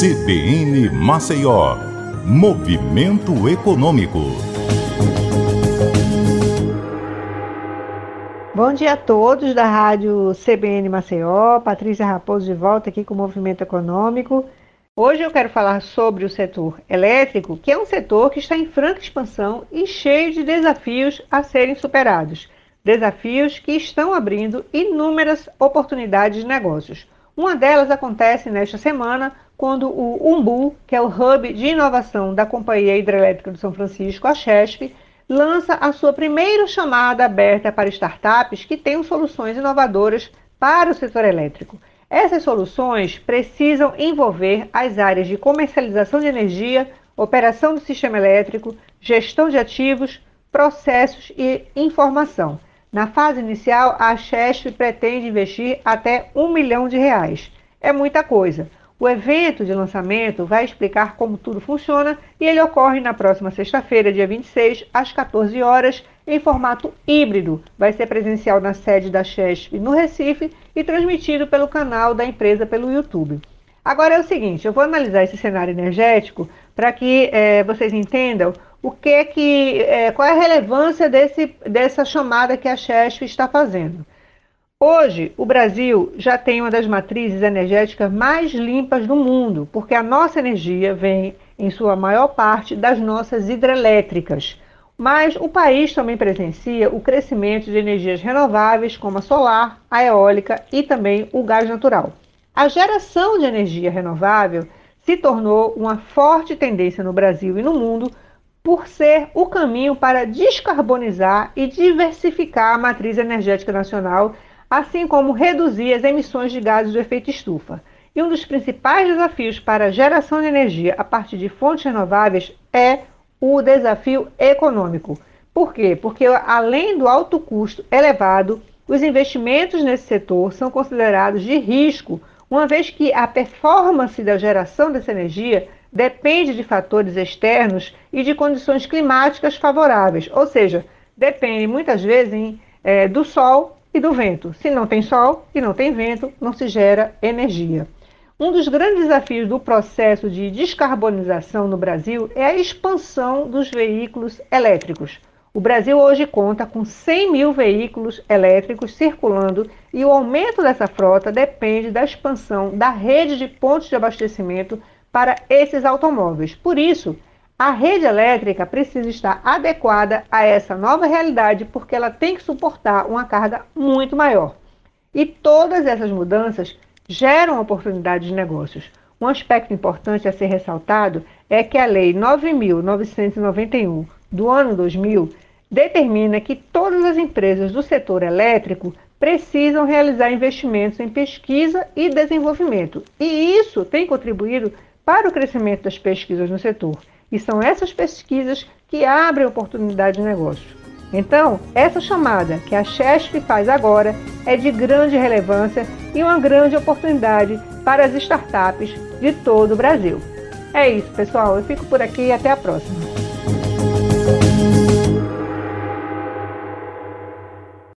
CBN Maceió, Movimento Econômico. Bom dia a todos da Rádio CBN Maceió, Patrícia Raposo de volta aqui com o Movimento Econômico. Hoje eu quero falar sobre o setor elétrico, que é um setor que está em franca expansão e cheio de desafios a serem superados. Desafios que estão abrindo inúmeras oportunidades de negócios. Uma delas acontece nesta semana, quando o Umbu, que é o hub de inovação da Companhia Hidrelétrica do São Francisco, a CHESP, lança a sua primeira chamada aberta para startups que tenham soluções inovadoras para o setor elétrico. Essas soluções precisam envolver as áreas de comercialização de energia, operação do sistema elétrico, gestão de ativos, processos e informação. Na fase inicial, a Chesp pretende investir até um milhão de reais. É muita coisa. O evento de lançamento vai explicar como tudo funciona e ele ocorre na próxima sexta-feira, dia 26, às 14 horas, em formato híbrido. Vai ser presencial na sede da Chesp no Recife e transmitido pelo canal da empresa pelo YouTube. Agora é o seguinte, eu vou analisar esse cenário energético para que é, vocês entendam o que é que, é, qual é a relevância desse, dessa chamada que a Chesf está fazendo. Hoje, o Brasil já tem uma das matrizes energéticas mais limpas do mundo, porque a nossa energia vem, em sua maior parte, das nossas hidrelétricas. Mas o país também presencia o crescimento de energias renováveis, como a solar, a eólica e também o gás natural. A geração de energia renovável se tornou uma forte tendência no Brasil e no mundo por ser o caminho para descarbonizar e diversificar a matriz energética nacional, assim como reduzir as emissões de gases de efeito estufa. E um dos principais desafios para a geração de energia a partir de fontes renováveis é o desafio econômico. Por quê? Porque além do alto custo elevado, os investimentos nesse setor são considerados de risco, uma vez que a performance da geração dessa energia depende de fatores externos e de condições climáticas favoráveis, ou seja, depende muitas vezes é, do sol e do vento. Se não tem sol e não tem vento, não se gera energia. Um dos grandes desafios do processo de descarbonização no Brasil é a expansão dos veículos elétricos. O Brasil hoje conta com 100 mil veículos elétricos circulando e o aumento dessa frota depende da expansão da rede de pontos de abastecimento para esses automóveis. Por isso, a rede elétrica precisa estar adequada a essa nova realidade, porque ela tem que suportar uma carga muito maior. E todas essas mudanças geram oportunidades de negócios. Um aspecto importante a ser ressaltado é que a Lei 9.991 do ano 2000 determina que todas as empresas do setor elétrico precisam realizar investimentos em pesquisa e desenvolvimento. E isso tem contribuído para o crescimento das pesquisas no setor. E são essas pesquisas que abrem oportunidade de negócio. Então, essa chamada que a CHESP faz agora é de grande relevância e uma grande oportunidade para as startups de todo o Brasil. É isso, pessoal. Eu fico por aqui e até a próxima.